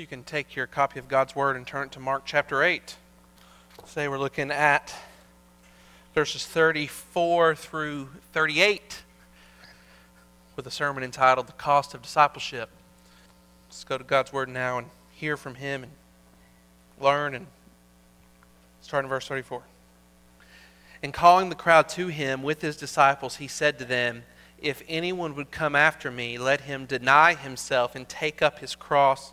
You can take your copy of God's Word and turn it to Mark chapter 8. Today we're looking at verses 34 through 38 with a sermon entitled The Cost of Discipleship. Let's go to God's Word now and hear from Him and learn. And start in verse 34. And calling the crowd to Him with His disciples, He said to them, If anyone would come after me, let him deny himself and take up his cross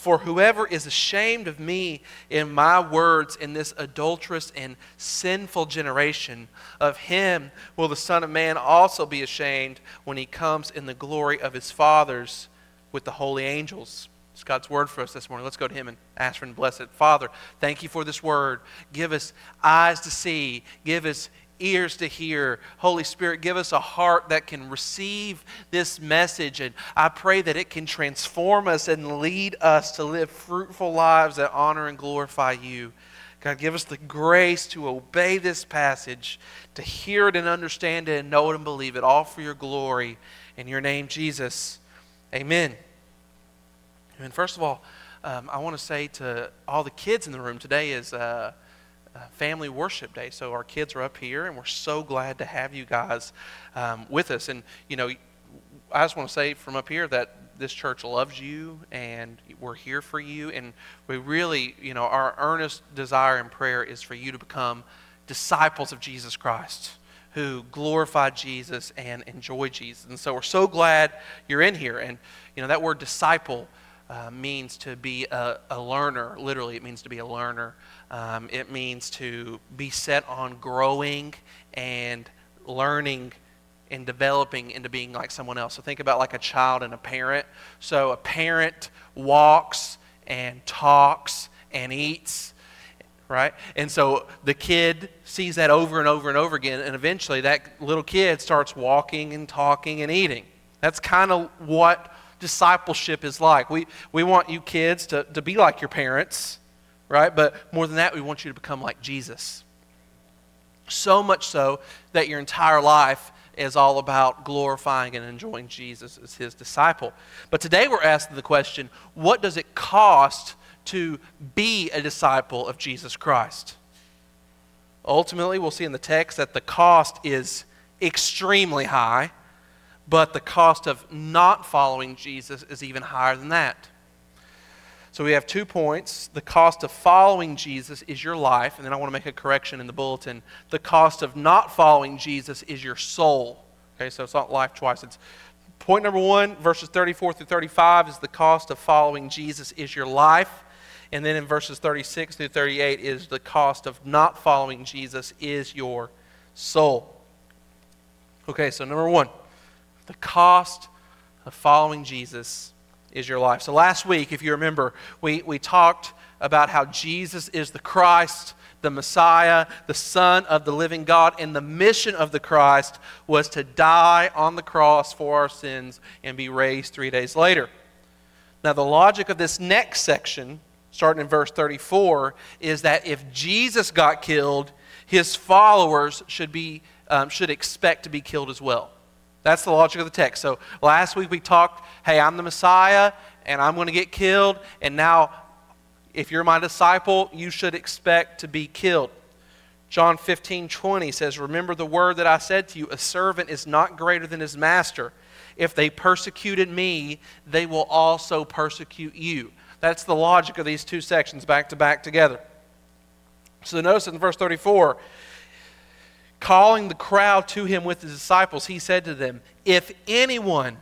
For whoever is ashamed of me in my words in this adulterous and sinful generation, of him will the Son of Man also be ashamed when he comes in the glory of his fathers with the holy angels. It's God's word for us this morning. Let's go to him and ask for and bless it. Father, thank you for this word. Give us eyes to see, give us ears to hear. Holy Spirit, give us a heart that can receive this message. And I pray that it can transform us and lead us to live fruitful lives that honor and glorify you. God, give us the grace to obey this passage, to hear it and understand it and know it and believe it, all for your glory. In your name, Jesus. Amen. And first of all, um, I want to say to all the kids in the room, today is. Uh, uh, family worship day. So our kids are up here, and we're so glad to have you guys um, with us. And you know, I just want to say from up here that this church loves you, and we're here for you. And we really, you know, our earnest desire and prayer is for you to become disciples of Jesus Christ. Who glorify Jesus and enjoy Jesus. And so we're so glad you're in here. And, you know, that word disciple uh, means to be a, a learner. Literally, it means to be a learner. Um, it means to be set on growing and learning and developing into being like someone else. So think about like a child and a parent. So a parent walks and talks and eats, right? And so the kid sees that over and over and over again, and eventually that little kid starts walking and talking and eating. That's kind of what discipleship is like. We, we want you kids to, to be like your parents right? But more than that, we want you to become like Jesus. So much so that your entire life is all about glorifying and enjoying Jesus as his disciple. But today we're asking the question what does it cost to be a disciple of Jesus Christ? Ultimately, we'll see in the text that the cost is extremely high, but the cost of not following Jesus is even higher than that. So we have two points. The cost of following Jesus is your life, and then I want to make a correction in the bulletin. The cost of not following Jesus is your soul. Okay, so it's not life twice. It's point number one, verses 34 through 35 is the cost of following Jesus is your life. And then in verses 36 through 38 is the cost of not following Jesus is your soul. Okay, so number one, the cost of following Jesus is your life. So last week, if you remember, we, we talked about how Jesus is the Christ, the Messiah, the Son of the living God, and the mission of the Christ was to die on the cross for our sins and be raised three days later. Now, the logic of this next section, starting in verse 34, is that if Jesus got killed, his followers should, be, um, should expect to be killed as well. That's the logic of the text. So last week we talked, hey, I'm the Messiah and I'm going to get killed. And now, if you're my disciple, you should expect to be killed. John 15, 20 says, Remember the word that I said to you, a servant is not greater than his master. If they persecuted me, they will also persecute you. That's the logic of these two sections back to back together. So notice in verse 34, calling the crowd to him with his disciples, he said to them, If anyone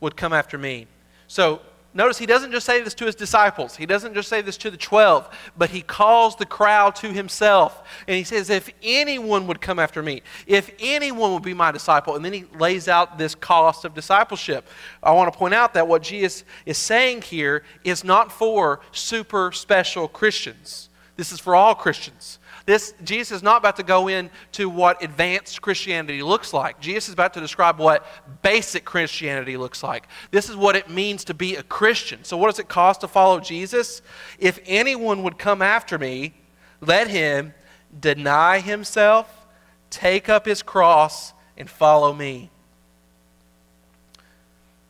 would come after me. So notice he doesn't just say this to his disciples, he doesn't just say this to the 12, but he calls the crowd to himself. And he says, If anyone would come after me, if anyone would be my disciple. And then he lays out this cost of discipleship. I want to point out that what Jesus is saying here is not for super special Christians, this is for all Christians. This, Jesus is not about to go into what advanced Christianity looks like. Jesus is about to describe what basic Christianity looks like. This is what it means to be a Christian. So, what does it cost to follow Jesus? If anyone would come after me, let him deny himself, take up his cross, and follow me.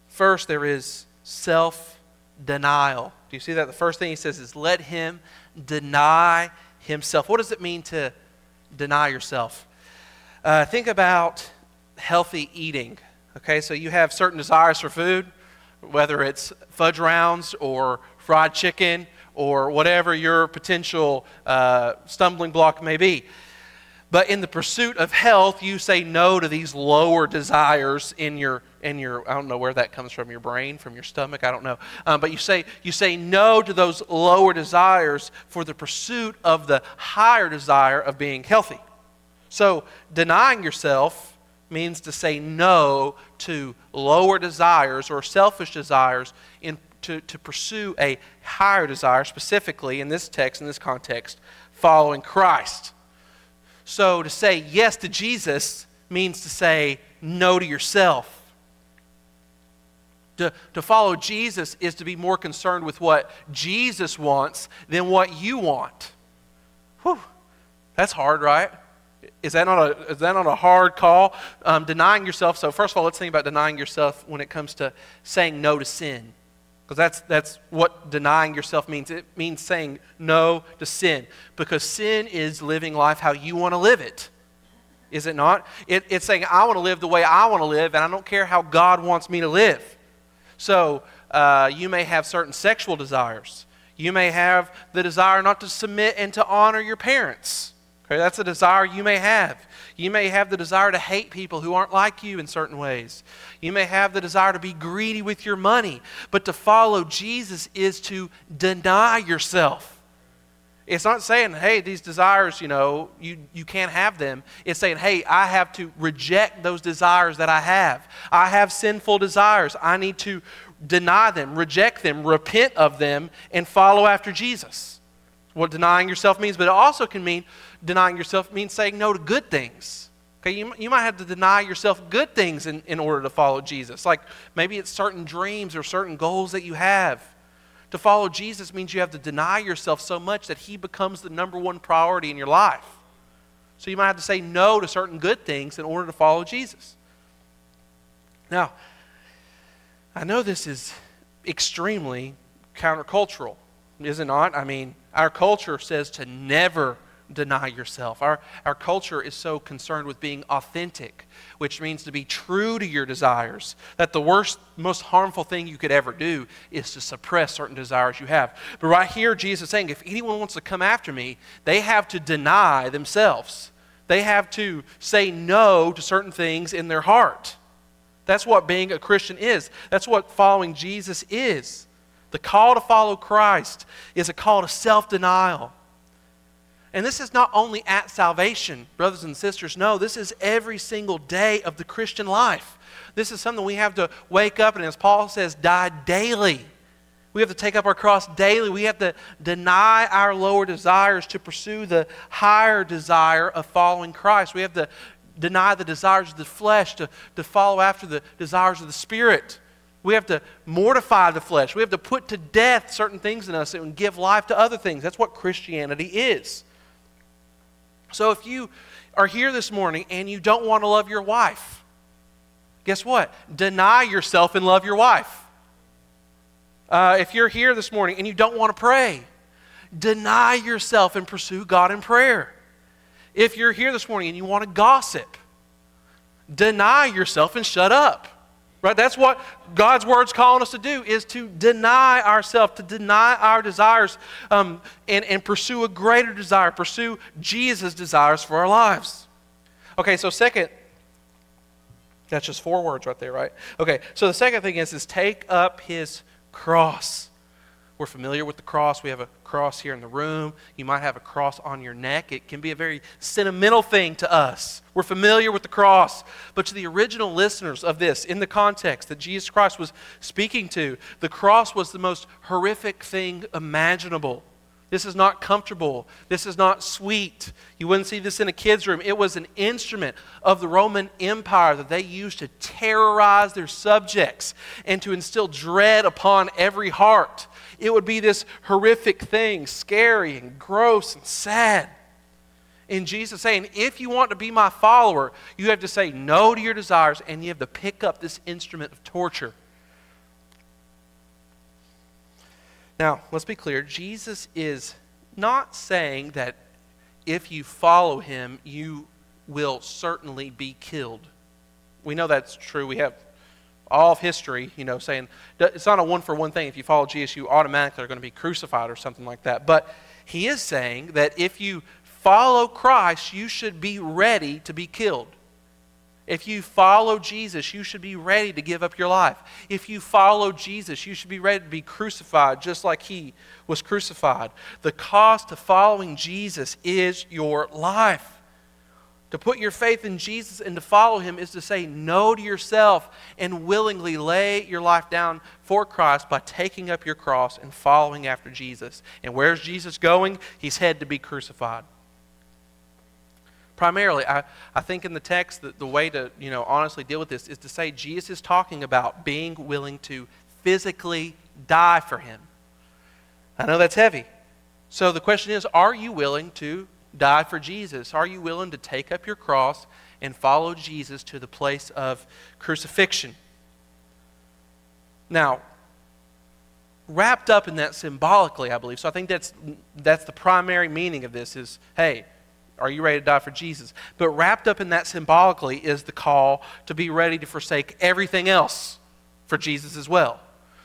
First, there is self denial. Do you see that? The first thing he says is, let him deny himself. What does it mean to deny yourself? Uh, think about healthy eating. Okay, so you have certain desires for food, whether it's fudge rounds or fried chicken or whatever your potential uh, stumbling block may be. But in the pursuit of health, you say no to these lower desires in your in your I don't know where that comes from your brain, from your stomach, I don't know. Um, but you say you say no to those lower desires for the pursuit of the higher desire of being healthy. So denying yourself means to say no to lower desires or selfish desires in to, to pursue a higher desire, specifically in this text, in this context, following Christ. So to say yes to Jesus means to say no to yourself. To, to follow Jesus is to be more concerned with what Jesus wants than what you want. Whew, that's hard, right? Is that not a, is that not a hard call? Um, denying yourself. So, first of all, let's think about denying yourself when it comes to saying no to sin. Because that's, that's what denying yourself means. It means saying no to sin. Because sin is living life how you want to live it. Is it not? It, it's saying, I want to live the way I want to live, and I don't care how God wants me to live. So, uh, you may have certain sexual desires. You may have the desire not to submit and to honor your parents. Okay, that's a desire you may have. You may have the desire to hate people who aren't like you in certain ways. You may have the desire to be greedy with your money. But to follow Jesus is to deny yourself. It's not saying, hey, these desires, you know, you, you can't have them. It's saying, hey, I have to reject those desires that I have. I have sinful desires. I need to deny them, reject them, repent of them, and follow after Jesus. What denying yourself means, but it also can mean denying yourself means saying no to good things. Okay, you, you might have to deny yourself good things in, in order to follow Jesus. Like maybe it's certain dreams or certain goals that you have. To follow Jesus means you have to deny yourself so much that He becomes the number one priority in your life. So you might have to say no to certain good things in order to follow Jesus. Now, I know this is extremely countercultural, is it not? I mean, our culture says to never deny yourself. Our, our culture is so concerned with being authentic, which means to be true to your desires. That the worst, most harmful thing you could ever do is to suppress certain desires you have. But right here, Jesus is saying if anyone wants to come after me, they have to deny themselves. They have to say no to certain things in their heart. That's what being a Christian is. That's what following Jesus is. The call to follow Christ is a call to self denial. And this is not only at salvation, brothers and sisters. No, this is every single day of the Christian life. This is something we have to wake up and, as Paul says, die daily. We have to take up our cross daily. We have to deny our lower desires to pursue the higher desire of following Christ. We have to deny the desires of the flesh to, to follow after the desires of the Spirit. We have to mortify the flesh. We have to put to death certain things in us and give life to other things. That's what Christianity is. So if you are here this morning and you don't want to love your wife, guess what? Deny yourself and love your wife. Uh, if you're here this morning and you don't want to pray, deny yourself and pursue God in prayer. If you're here this morning and you want to gossip, deny yourself and shut up. Right? That's what God's word's calling us to do is to deny ourselves, to deny our desires, um, and, and pursue a greater desire, pursue Jesus' desires for our lives. Okay, so second, that's just four words right there, right? Okay, so the second thing is, is take up his cross. We're familiar with the cross. We have a cross here in the room. You might have a cross on your neck. It can be a very sentimental thing to us. We're familiar with the cross. But to the original listeners of this, in the context that Jesus Christ was speaking to, the cross was the most horrific thing imaginable. This is not comfortable. This is not sweet. You wouldn't see this in a kid's room. It was an instrument of the Roman Empire that they used to terrorize their subjects and to instill dread upon every heart. It would be this horrific thing, scary and gross and sad. In Jesus saying, if you want to be my follower, you have to say no to your desires and you have to pick up this instrument of torture. Now, let's be clear Jesus is not saying that if you follow him, you will certainly be killed. We know that's true. We have all of history, you know, saying it's not a one for one thing. If you follow Jesus, you automatically are going to be crucified or something like that. But he is saying that if you follow Christ, you should be ready to be killed. If you follow Jesus, you should be ready to give up your life. If you follow Jesus, you should be ready to be crucified just like he was crucified. The cost of following Jesus is your life. To put your faith in Jesus and to follow him is to say no to yourself and willingly lay your life down for Christ by taking up your cross and following after Jesus. And where's Jesus going? He's headed to be crucified. Primarily, I, I think in the text that the way to you know honestly deal with this is to say Jesus is talking about being willing to physically die for him. I know that's heavy. So the question is, are you willing to die for Jesus? Are you willing to take up your cross and follow Jesus to the place of crucifixion? Now, wrapped up in that symbolically, I believe. So I think that's that's the primary meaning of this is, hey, are you ready to die for Jesus? But wrapped up in that symbolically is the call to be ready to forsake everything else for Jesus as well.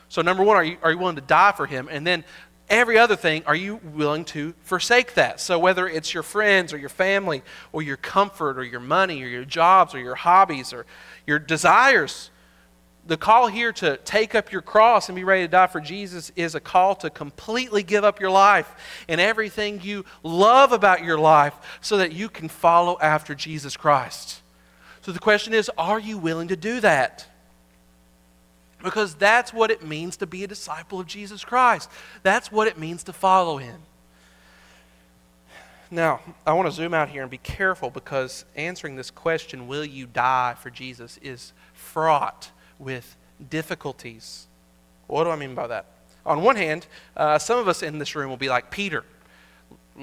So, number one, are you, are you willing to die for him? And then every other thing, are you willing to forsake that? So, whether it's your friends or your family or your comfort or your money or your jobs or your hobbies or your desires, the call here to take up your cross and be ready to die for Jesus is a call to completely give up your life and everything you love about your life so that you can follow after Jesus Christ. So the question is are you willing to do that? Because that's what it means to be a disciple of Jesus Christ. That's what it means to follow him. Now, I want to zoom out here and be careful because answering this question, will you die for Jesus, is fraught with difficulties. What do I mean by that? On one hand, uh, some of us in this room will be like Peter.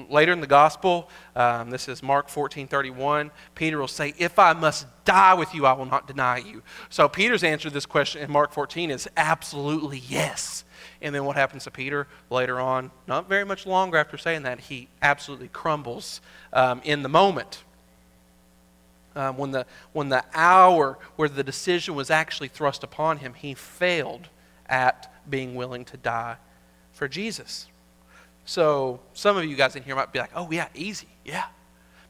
Later in the gospel, um, this is Mark 14 31, Peter will say, If I must die with you, I will not deny you. So Peter's answer to this question in Mark 14 is absolutely yes. And then what happens to Peter later on? Not very much longer after saying that, he absolutely crumbles um, in the moment um, when, the, when the hour where the decision was actually thrust upon him, he failed at being willing to die for Jesus. So some of you guys in here might be like, oh, yeah, easy, yeah.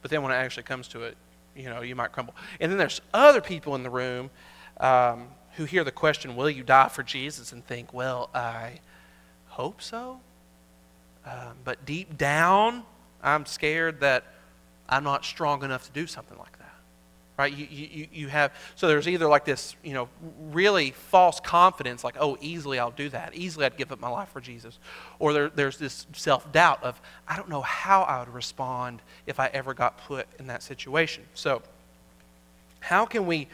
But then when it actually comes to it, you know, you might crumble. And then there's other people in the room um, who hear the question, will you die for Jesus? And think, well, I hope so. Um, but deep down, I'm scared that I'm not strong enough to do something like that right? You, you, you have so there's either like this you know really false confidence like oh easily i'll do that. Easily i'd give up my life for jesus. Or there, there's this self-doubt of i don't know how i would respond if i ever got put in that situation. So how can we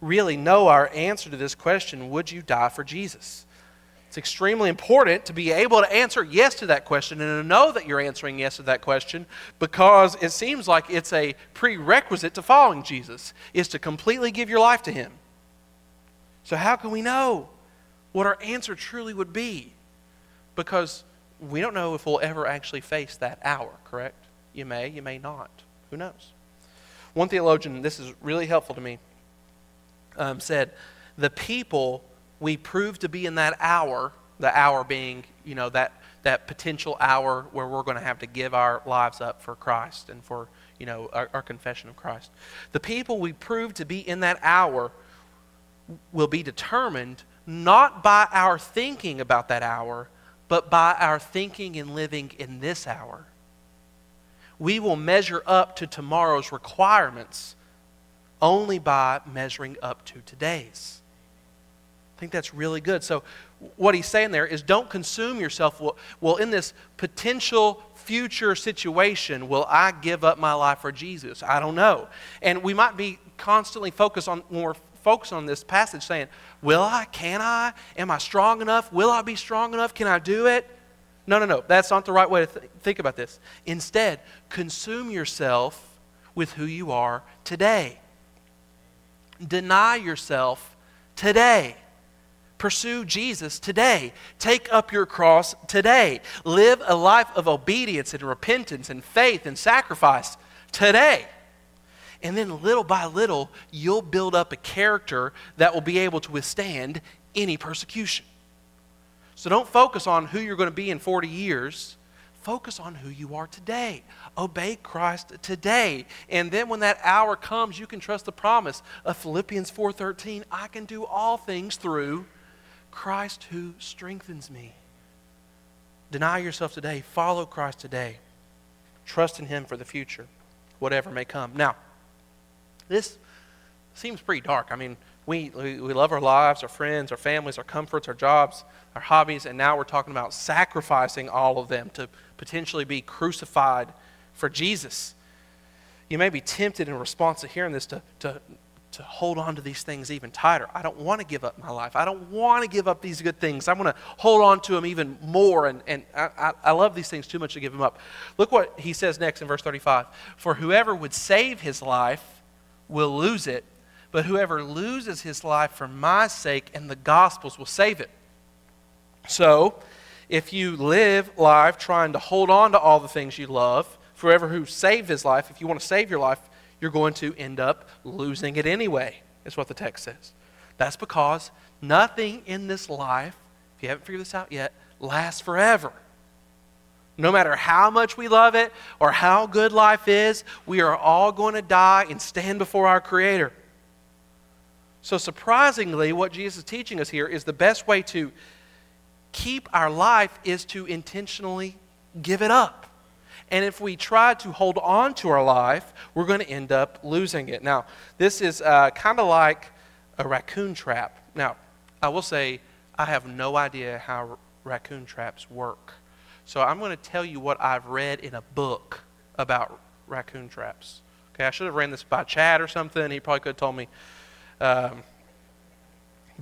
really know our answer to this question would you die for jesus it's extremely important to be able to answer yes to that question and to know that you're answering yes to that question because it seems like it's a prerequisite to following Jesus is to completely give your life to him. So how can we know what our answer truly would be? Because we don't know if we'll ever actually face that hour, correct? You may, you may not. Who knows? One theologian, this is really helpful to me, um, said, The people we prove to be in that hour, the hour being, you know, that, that potential hour where we're going to have to give our lives up for Christ and for, you know, our, our confession of Christ. The people we prove to be in that hour will be determined not by our thinking about that hour, but by our thinking and living in this hour. We will measure up to tomorrow's requirements only by measuring up to today's. Think that's really good. So, what he's saying there is don't consume yourself. Well, well, in this potential future situation, will I give up my life for Jesus? I don't know. And we might be constantly focused on, when we're focused on this passage, saying, Will I? Can I? Am I strong enough? Will I be strong enough? Can I do it? No, no, no. That's not the right way to th- think about this. Instead, consume yourself with who you are today. Deny yourself today. Pursue Jesus today. Take up your cross today. Live a life of obedience and repentance and faith and sacrifice today. And then little by little, you'll build up a character that will be able to withstand any persecution. So don't focus on who you're going to be in 40 years. Focus on who you are today. Obey Christ today. And then when that hour comes, you can trust the promise of Philippians 4:13, I can do all things through Christ who strengthens me. Deny yourself today. Follow Christ today. Trust in him for the future, whatever may come. Now, this seems pretty dark. I mean, we, we, we love our lives, our friends, our families, our comforts, our jobs, our hobbies, and now we're talking about sacrificing all of them to potentially be crucified for Jesus. You may be tempted in response to hearing this to, to to hold on to these things even tighter. I don't want to give up my life. I don't want to give up these good things. I want to hold on to them even more. And, and I, I, love these things too much to give them up. Look what he says next in verse 35 For whoever would save his life will lose it, but whoever loses his life for my sake and the gospel's will save it. So, if you live life trying to hold on to all the things you love, forever who saved his life, if you want to save your life, you're going to end up losing it anyway, is what the text says. That's because nothing in this life, if you haven't figured this out yet, lasts forever. No matter how much we love it or how good life is, we are all going to die and stand before our Creator. So, surprisingly, what Jesus is teaching us here is the best way to keep our life is to intentionally give it up. And if we try to hold on to our life, we're going to end up losing it. Now, this is uh, kind of like a raccoon trap. Now, I will say, I have no idea how raccoon traps work. So I'm going to tell you what I've read in a book about raccoon traps. Okay, I should have ran this by Chad or something. He probably could have told me. Um,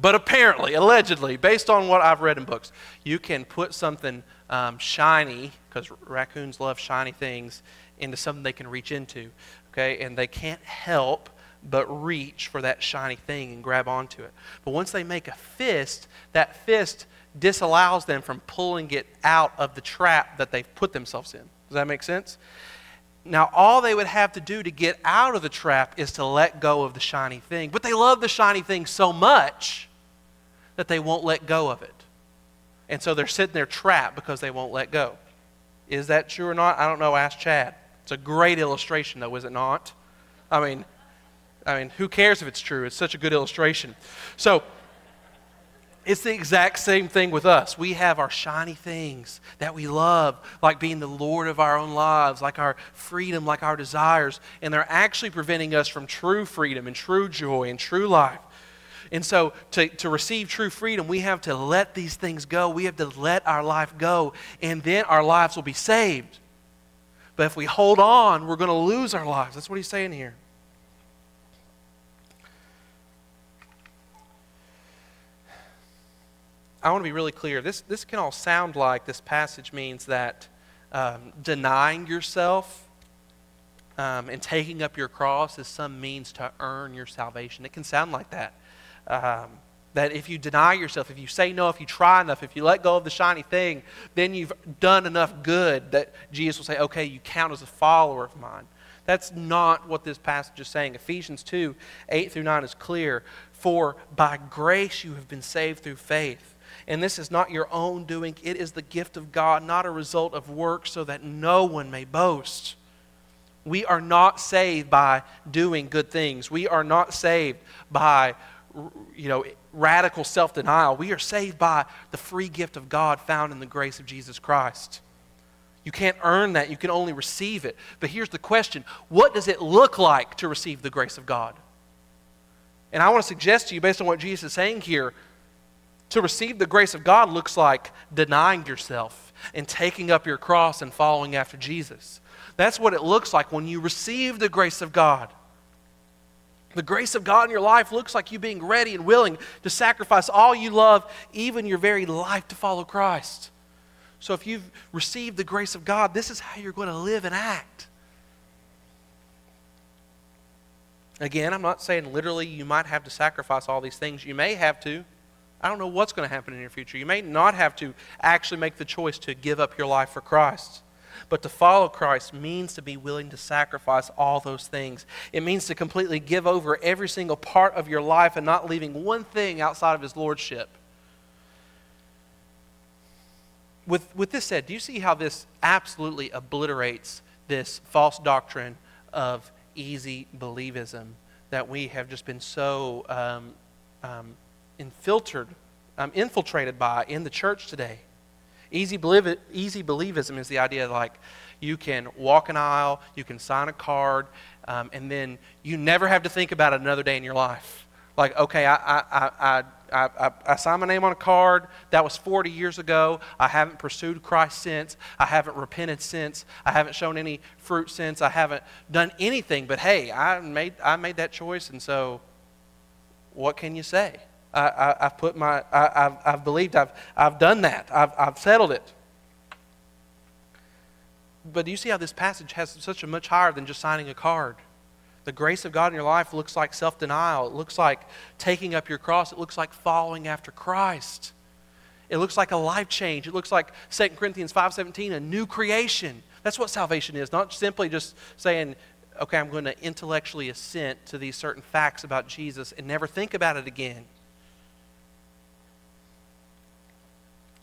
but apparently, allegedly, based on what I've read in books, you can put something um, shiny, because raccoons love shiny things, into something they can reach into. Okay, and they can't help but reach for that shiny thing and grab onto it. But once they make a fist, that fist disallows them from pulling it out of the trap that they've put themselves in. Does that make sense? Now, all they would have to do to get out of the trap is to let go of the shiny thing. But they love the shiny thing so much that they won't let go of it. And so they're sitting there trapped because they won't let go. Is that true or not? I don't know. Ask Chad. It's a great illustration, though, is it not? I mean, I mean, who cares if it's true? It's such a good illustration. So, it's the exact same thing with us. We have our shiny things that we love, like being the Lord of our own lives, like our freedom, like our desires, and they're actually preventing us from true freedom and true joy and true life. And so, to, to receive true freedom, we have to let these things go. We have to let our life go, and then our lives will be saved. But if we hold on, we're going to lose our lives. That's what he's saying here. I want to be really clear. This, this can all sound like this passage means that um, denying yourself um, and taking up your cross is some means to earn your salvation. It can sound like that. Um, that if you deny yourself, if you say no, if you try enough, if you let go of the shiny thing, then you've done enough good that Jesus will say, okay, you count as a follower of mine. That's not what this passage is saying. Ephesians 2 8 through 9 is clear. For by grace you have been saved through faith. And this is not your own doing, it is the gift of God, not a result of work, so that no one may boast. We are not saved by doing good things. We are not saved by you know, radical self denial. We are saved by the free gift of God found in the grace of Jesus Christ. You can't earn that, you can only receive it. But here's the question what does it look like to receive the grace of God? And I want to suggest to you, based on what Jesus is saying here, To receive the grace of God looks like denying yourself and taking up your cross and following after Jesus. That's what it looks like when you receive the grace of God. The grace of God in your life looks like you being ready and willing to sacrifice all you love, even your very life, to follow Christ. So if you've received the grace of God, this is how you're going to live and act. Again, I'm not saying literally you might have to sacrifice all these things. You may have to. I don't know what's going to happen in your future. You may not have to actually make the choice to give up your life for Christ. But to follow Christ means to be willing to sacrifice all those things. It means to completely give over every single part of your life and not leaving one thing outside of His Lordship. With, with this said, do you see how this absolutely obliterates this false doctrine of easy believism that we have just been so um, um, infiltrated, um, infiltrated by in the church today. Easy, believe, easy believism is the idea like you can walk an aisle, you can sign a card, um, and then you never have to think about it another day in your life. Like, okay, I, I, I, I, I, I signed my name on a card. That was 40 years ago. I haven't pursued Christ since. I haven't repented since. I haven't shown any fruit since. I haven't done anything. But hey, I made, I made that choice, and so what can you say? I, have put my, I, have I've believed, I've, I've done that, I've, I've settled it. But do you see how this passage has such a much higher than just signing a card? The grace of God in your life looks like self denial. It looks like taking up your cross. It looks like following after Christ. It looks like a life change. It looks like 2 Corinthians 5:17, a new creation. That's what salvation is, not simply just saying, okay, I'm going to intellectually assent to these certain facts about Jesus and never think about it again.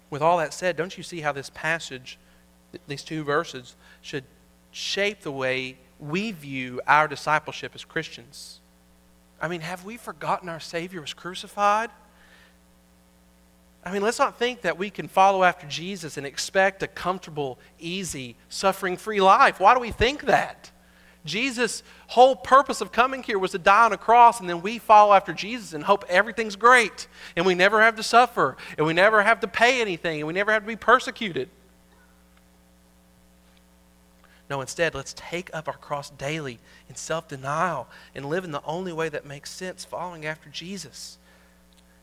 With all that said, don't you see how this passage, these two verses, should shape the way we view our discipleship as Christians. I mean, have we forgotten our Savior was crucified? I mean, let's not think that we can follow after Jesus and expect a comfortable, easy, suffering free life. Why do we think that? Jesus' whole purpose of coming here was to die on a cross, and then we follow after Jesus and hope everything's great, and we never have to suffer, and we never have to pay anything, and we never have to be persecuted. No, instead, let's take up our cross daily in self denial and live in the only way that makes sense, following after Jesus.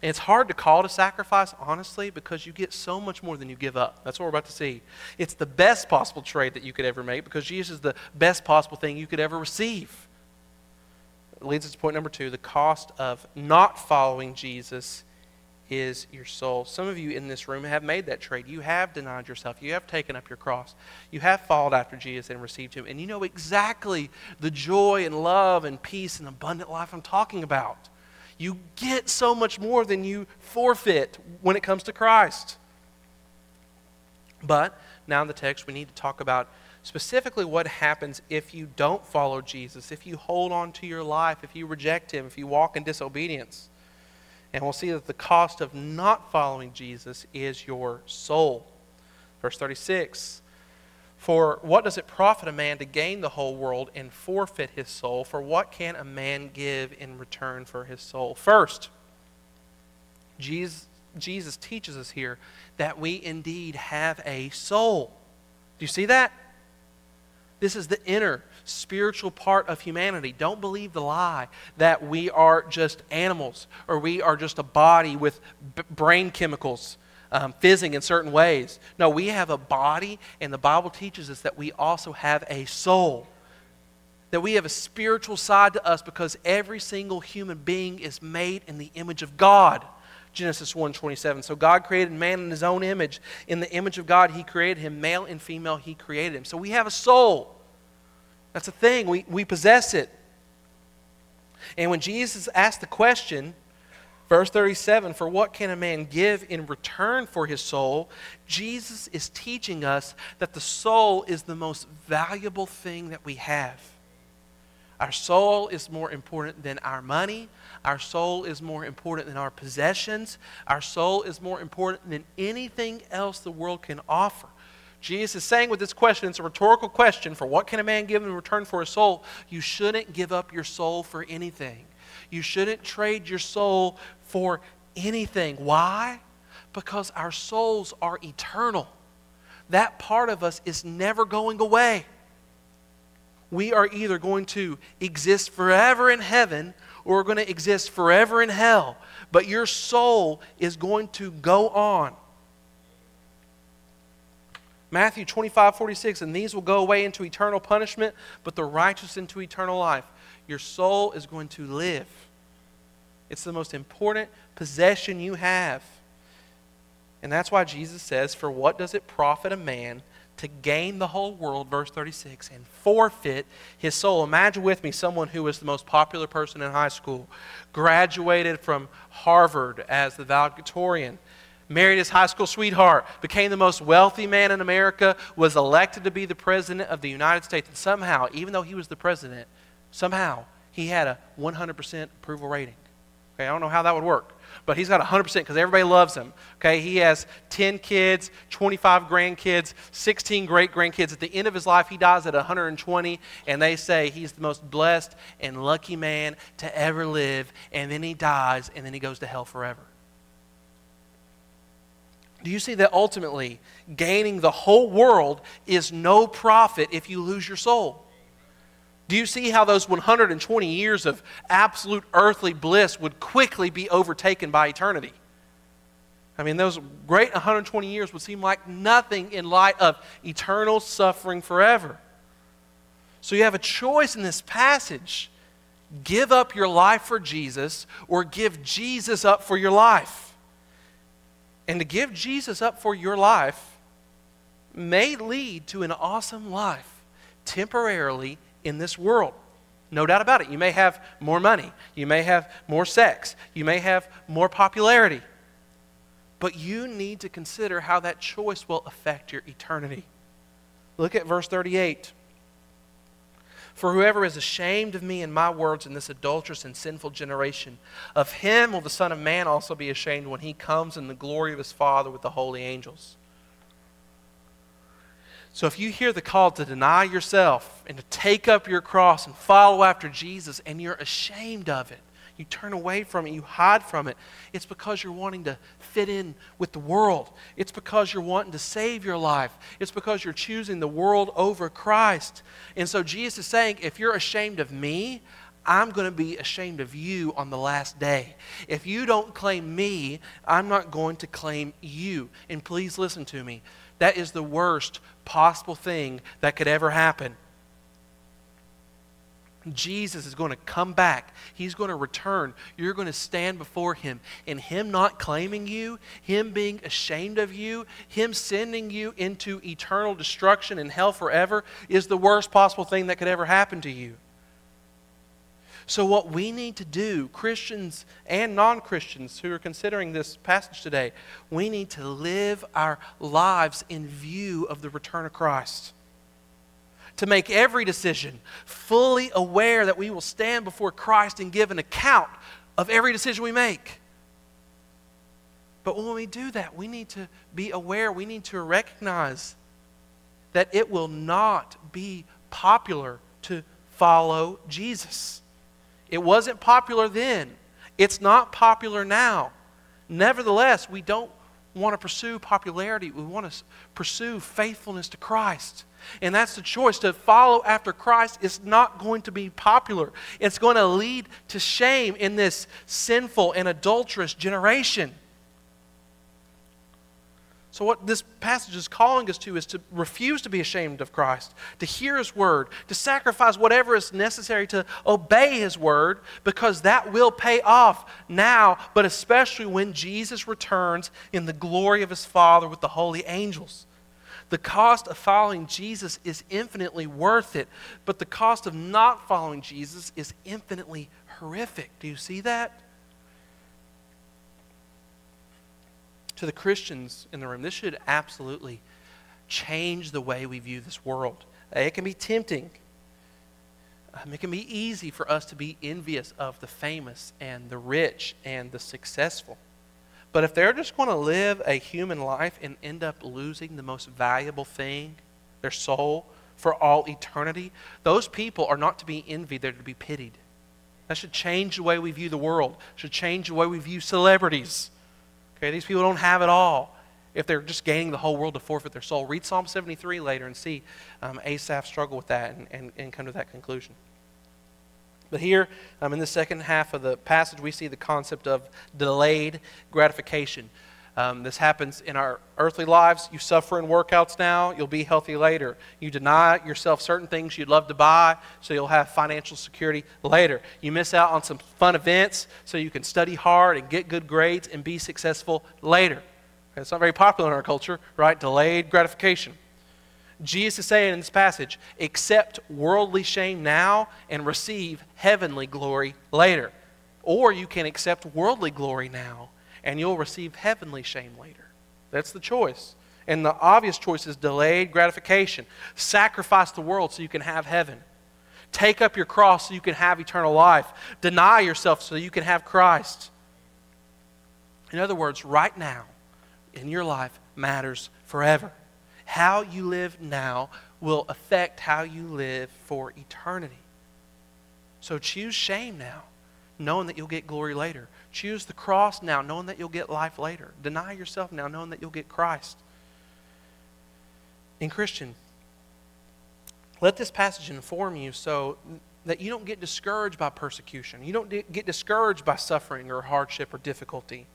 And it's hard to call to sacrifice, honestly, because you get so much more than you give up. That's what we're about to see. It's the best possible trade that you could ever make because Jesus is the best possible thing you could ever receive. It leads us to point number two the cost of not following Jesus is your soul. Some of you in this room have made that trade. You have denied yourself. You have taken up your cross. You have followed after Jesus and received Him. And you know exactly the joy and love and peace and abundant life I'm talking about. You get so much more than you forfeit when it comes to Christ. But now in the text, we need to talk about specifically what happens if you don't follow Jesus, if you hold on to your life, if you reject Him, if you walk in disobedience. And we'll see that the cost of not following Jesus is your soul. Verse 36 For what does it profit a man to gain the whole world and forfeit his soul? For what can a man give in return for his soul? First, Jesus, Jesus teaches us here that we indeed have a soul. Do you see that? This is the inner spiritual part of humanity. Don't believe the lie that we are just animals or we are just a body with b- brain chemicals um, fizzing in certain ways. No, we have a body, and the Bible teaches us that we also have a soul. That we have a spiritual side to us because every single human being is made in the image of God. Genesis 1:27. So God created man in his own image. In the image of God he created him, male and female he created him. So we have a soul. That's a thing. We, we possess it. And when Jesus asked the question, verse 37, for what can a man give in return for his soul? Jesus is teaching us that the soul is the most valuable thing that we have. Our soul is more important than our money. Our soul is more important than our possessions. Our soul is more important than anything else the world can offer. Jesus is saying with this question, it's a rhetorical question for what can a man give in return for his soul? You shouldn't give up your soul for anything. You shouldn't trade your soul for anything. Why? Because our souls are eternal. That part of us is never going away. We are either going to exist forever in heaven or we're going to exist forever in hell. But your soul is going to go on. Matthew 25, 46, and these will go away into eternal punishment, but the righteous into eternal life. Your soul is going to live. It's the most important possession you have. And that's why Jesus says, For what does it profit a man to gain the whole world, verse 36, and forfeit his soul? Imagine with me someone who was the most popular person in high school, graduated from Harvard as the valedictorian, married his high school sweetheart, became the most wealthy man in America, was elected to be the president of the United States, and somehow, even though he was the president, somehow he had a 100% approval rating. Okay, I don't know how that would work, but he's got 100% because everybody loves him. Okay, he has 10 kids, 25 grandkids, 16 great grandkids. At the end of his life, he dies at 120, and they say he's the most blessed and lucky man to ever live. And then he dies, and then he goes to hell forever. Do you see that ultimately gaining the whole world is no profit if you lose your soul? Do you see how those 120 years of absolute earthly bliss would quickly be overtaken by eternity? I mean, those great 120 years would seem like nothing in light of eternal suffering forever. So you have a choice in this passage give up your life for Jesus or give Jesus up for your life. And to give Jesus up for your life may lead to an awesome life temporarily in this world. No doubt about it. You may have more money. You may have more sex. You may have more popularity. But you need to consider how that choice will affect your eternity. Look at verse 38. For whoever is ashamed of me and my words in this adulterous and sinful generation, of him will the Son of Man also be ashamed when he comes in the glory of his Father with the holy angels. So if you hear the call to deny yourself and to take up your cross and follow after Jesus and you're ashamed of it, you turn away from it, you hide from it, it's because you're wanting to fit in with the world. It's because you're wanting to save your life. It's because you're choosing the world over Christ. And so Jesus is saying, if you're ashamed of me, I'm going to be ashamed of you on the last day. If you don't claim me, I'm not going to claim you. And please listen to me. That is the worst possible thing that could ever happen. Jesus is going to come back. He's going to return. You're going to stand before Him. And Him not claiming you, Him being ashamed of you, Him sending you into eternal destruction and hell forever is the worst possible thing that could ever happen to you. So, what we need to do, Christians and non Christians who are considering this passage today, we need to live our lives in view of the return of Christ. To make every decision fully aware that we will stand before Christ and give an account of every decision we make. But when we do that, we need to be aware, we need to recognize that it will not be popular to follow Jesus. It wasn't popular then. It's not popular now. Nevertheless, we don't want to pursue popularity. We want to pursue faithfulness to Christ. And that's the choice. To follow after Christ is not going to be popular. It's going to lead to shame in this sinful and adulterous generation. So, what this passage is calling us to is to refuse to be ashamed of Christ, to hear His word, to sacrifice whatever is necessary to obey His word, because that will pay off now, but especially when Jesus returns in the glory of His Father with the holy angels. The cost of following Jesus is infinitely worth it, but the cost of not following Jesus is infinitely horrific. Do you see that? To the Christians in the room, this should absolutely change the way we view this world. It can be tempting. Um, it can be easy for us to be envious of the famous and the rich and the successful. But if they're just going to live a human life and end up losing the most valuable thing, their soul, for all eternity, those people are not to be envied, they're to be pitied. That should change the way we view the world, should change the way we view celebrities Okay, these people don't have it all if they're just gaining the whole world to forfeit their soul. Read Psalm 73 later and see um, Asaph struggle with that and, and, and come to that conclusion. But here, um, in the second half of the passage, we see the concept of delayed gratification. Um, this happens in our earthly lives. You suffer in workouts now, you'll be healthy later. You deny yourself certain things you'd love to buy, so you'll have financial security later. You miss out on some fun events, so you can study hard and get good grades and be successful later. It's not very popular in our culture, right? Delayed gratification. Jesus is saying in this passage, accept worldly shame now and receive heavenly glory later. Or you can accept worldly glory now and you'll receive heavenly shame later. That's the choice. And the obvious choice is delayed gratification. Sacrifice the world so you can have heaven. Take up your cross so you can have eternal life. Deny yourself so you can have Christ. In other words, right now in your life matters forever. How you live now will affect how you live for eternity. So choose shame now, knowing that you'll get glory later. Choose the cross now, knowing that you'll get life later. Deny yourself now, knowing that you'll get Christ. In Christian, let this passage inform you so that you don't get discouraged by persecution. You don't get discouraged by suffering or hardship or difficulty.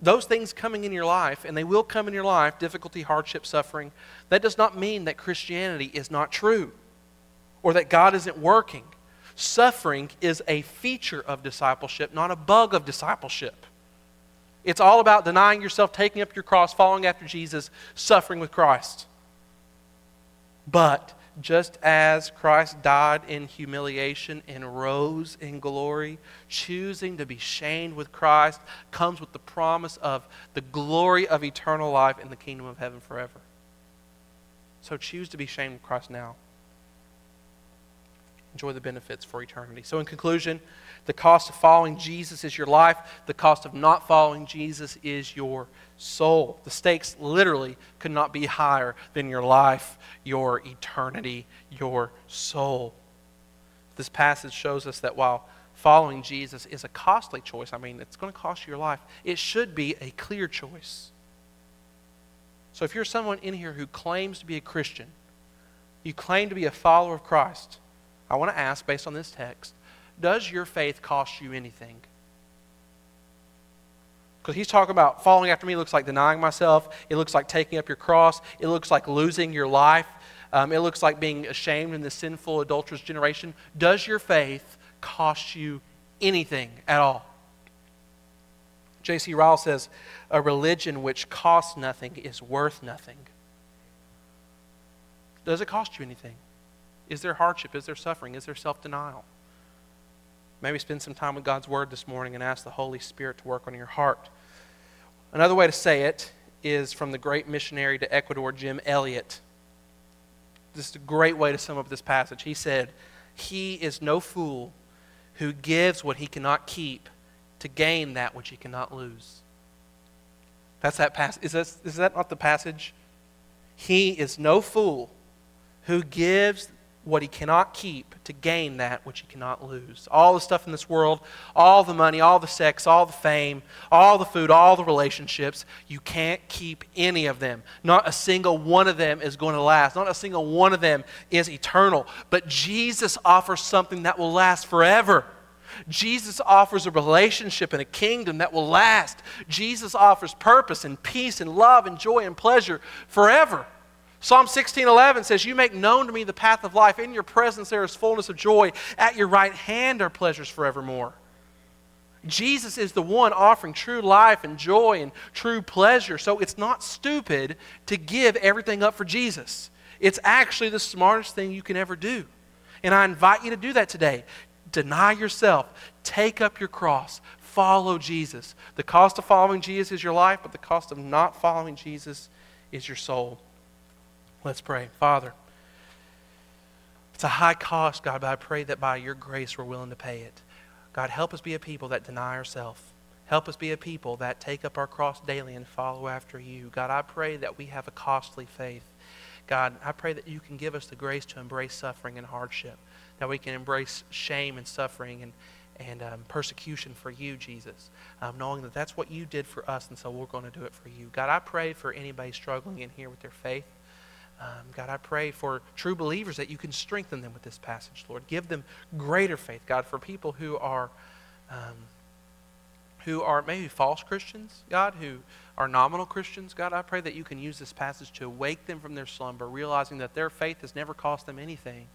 Those things coming in your life, and they will come in your life difficulty, hardship, suffering that does not mean that Christianity is not true or that God isn't working. Suffering is a feature of discipleship, not a bug of discipleship. It's all about denying yourself, taking up your cross, following after Jesus, suffering with Christ. But just as Christ died in humiliation and rose in glory, choosing to be shamed with Christ comes with the promise of the glory of eternal life in the kingdom of heaven forever. So choose to be shamed with Christ now enjoy the benefits for eternity. So, in conclusion, the cost of following Jesus is your life, the cost of not following Jesus is your soul. The stakes literally could not be higher than your life, your eternity, your soul. This passage shows us that while following Jesus is a costly choice, I mean, it's going to cost you your life, it should be a clear choice. So, if you're someone in here who claims to be a Christian, you claim to be a follower of Christ, I want to ask, based on this text, does your faith cost you anything? Because he's talking about following after me looks like denying myself. It looks like taking up your cross. It looks like losing your life. Um, it looks like being ashamed in this sinful, adulterous generation. Does your faith cost you anything at all? J.C. Ryle says, a religion which costs nothing is worth nothing. Does it cost you anything? Is there hardship? Is there suffering? Is there self denial? Maybe spend some time with God's Word this morning and ask the Holy Spirit to work on your heart. Another way to say it is from the great missionary to Ecuador, Jim Elliot. This is a great way to sum up this passage. He said, He is no fool who gives what he cannot keep to gain that which he cannot lose. That's that passage. Is, is that not the passage? He is no fool who gives what he cannot keep to gain that which he cannot lose. All the stuff in this world, all the money, all the sex, all the fame, all the food, all the relationships, you can't keep any of them. Not a single one of them is going to last. Not a single one of them is eternal. But Jesus offers something that will last forever. Jesus offers a relationship and a kingdom that will last. Jesus offers purpose and peace and love and joy and pleasure forever. Psalm 16:11 says, "You make known to me the path of life. In your presence there is fullness of joy. At your right hand are pleasures forevermore." Jesus is the one offering true life and joy and true pleasure. So it's not stupid to give everything up for Jesus. It's actually the smartest thing you can ever do. And I invite you to do that today. Deny yourself, take up your cross, follow Jesus. The cost of following Jesus is your life, but the cost of not following Jesus is your soul. Let's pray. Father, it's a high cost, God, but I pray that by your grace we're willing to pay it. God, help us be a people that deny ourselves. Help us be a people that take up our cross daily and follow after you. God, I pray that we have a costly faith. God, I pray that you can give us the grace to embrace suffering and hardship, that we can embrace shame and suffering and, and um, persecution for you, Jesus, um, knowing that that's what you did for us, and so we're going to do it for you. God, I pray for anybody struggling in here with their faith. Um, God, I pray for true believers that you can strengthen them with this passage, Lord. Give them greater faith, God, for people who are. Um, who are maybe false Christians, God, who are nominal Christians, God, I pray that you can use this passage to wake them from their slumber, realizing that their faith has never cost them anything,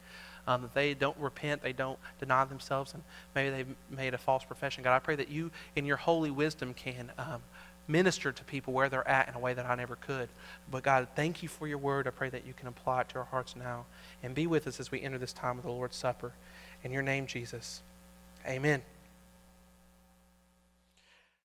um, that they don't repent, they don't deny themselves, and maybe they've made a false profession. God, I pray that you, in your holy wisdom, can um, minister to people where they're at in a way that I never could. But God, thank you for your word. I pray that you can apply it to our hearts now and be with us as we enter this time of the Lord's Supper. In your name, Jesus. Amen.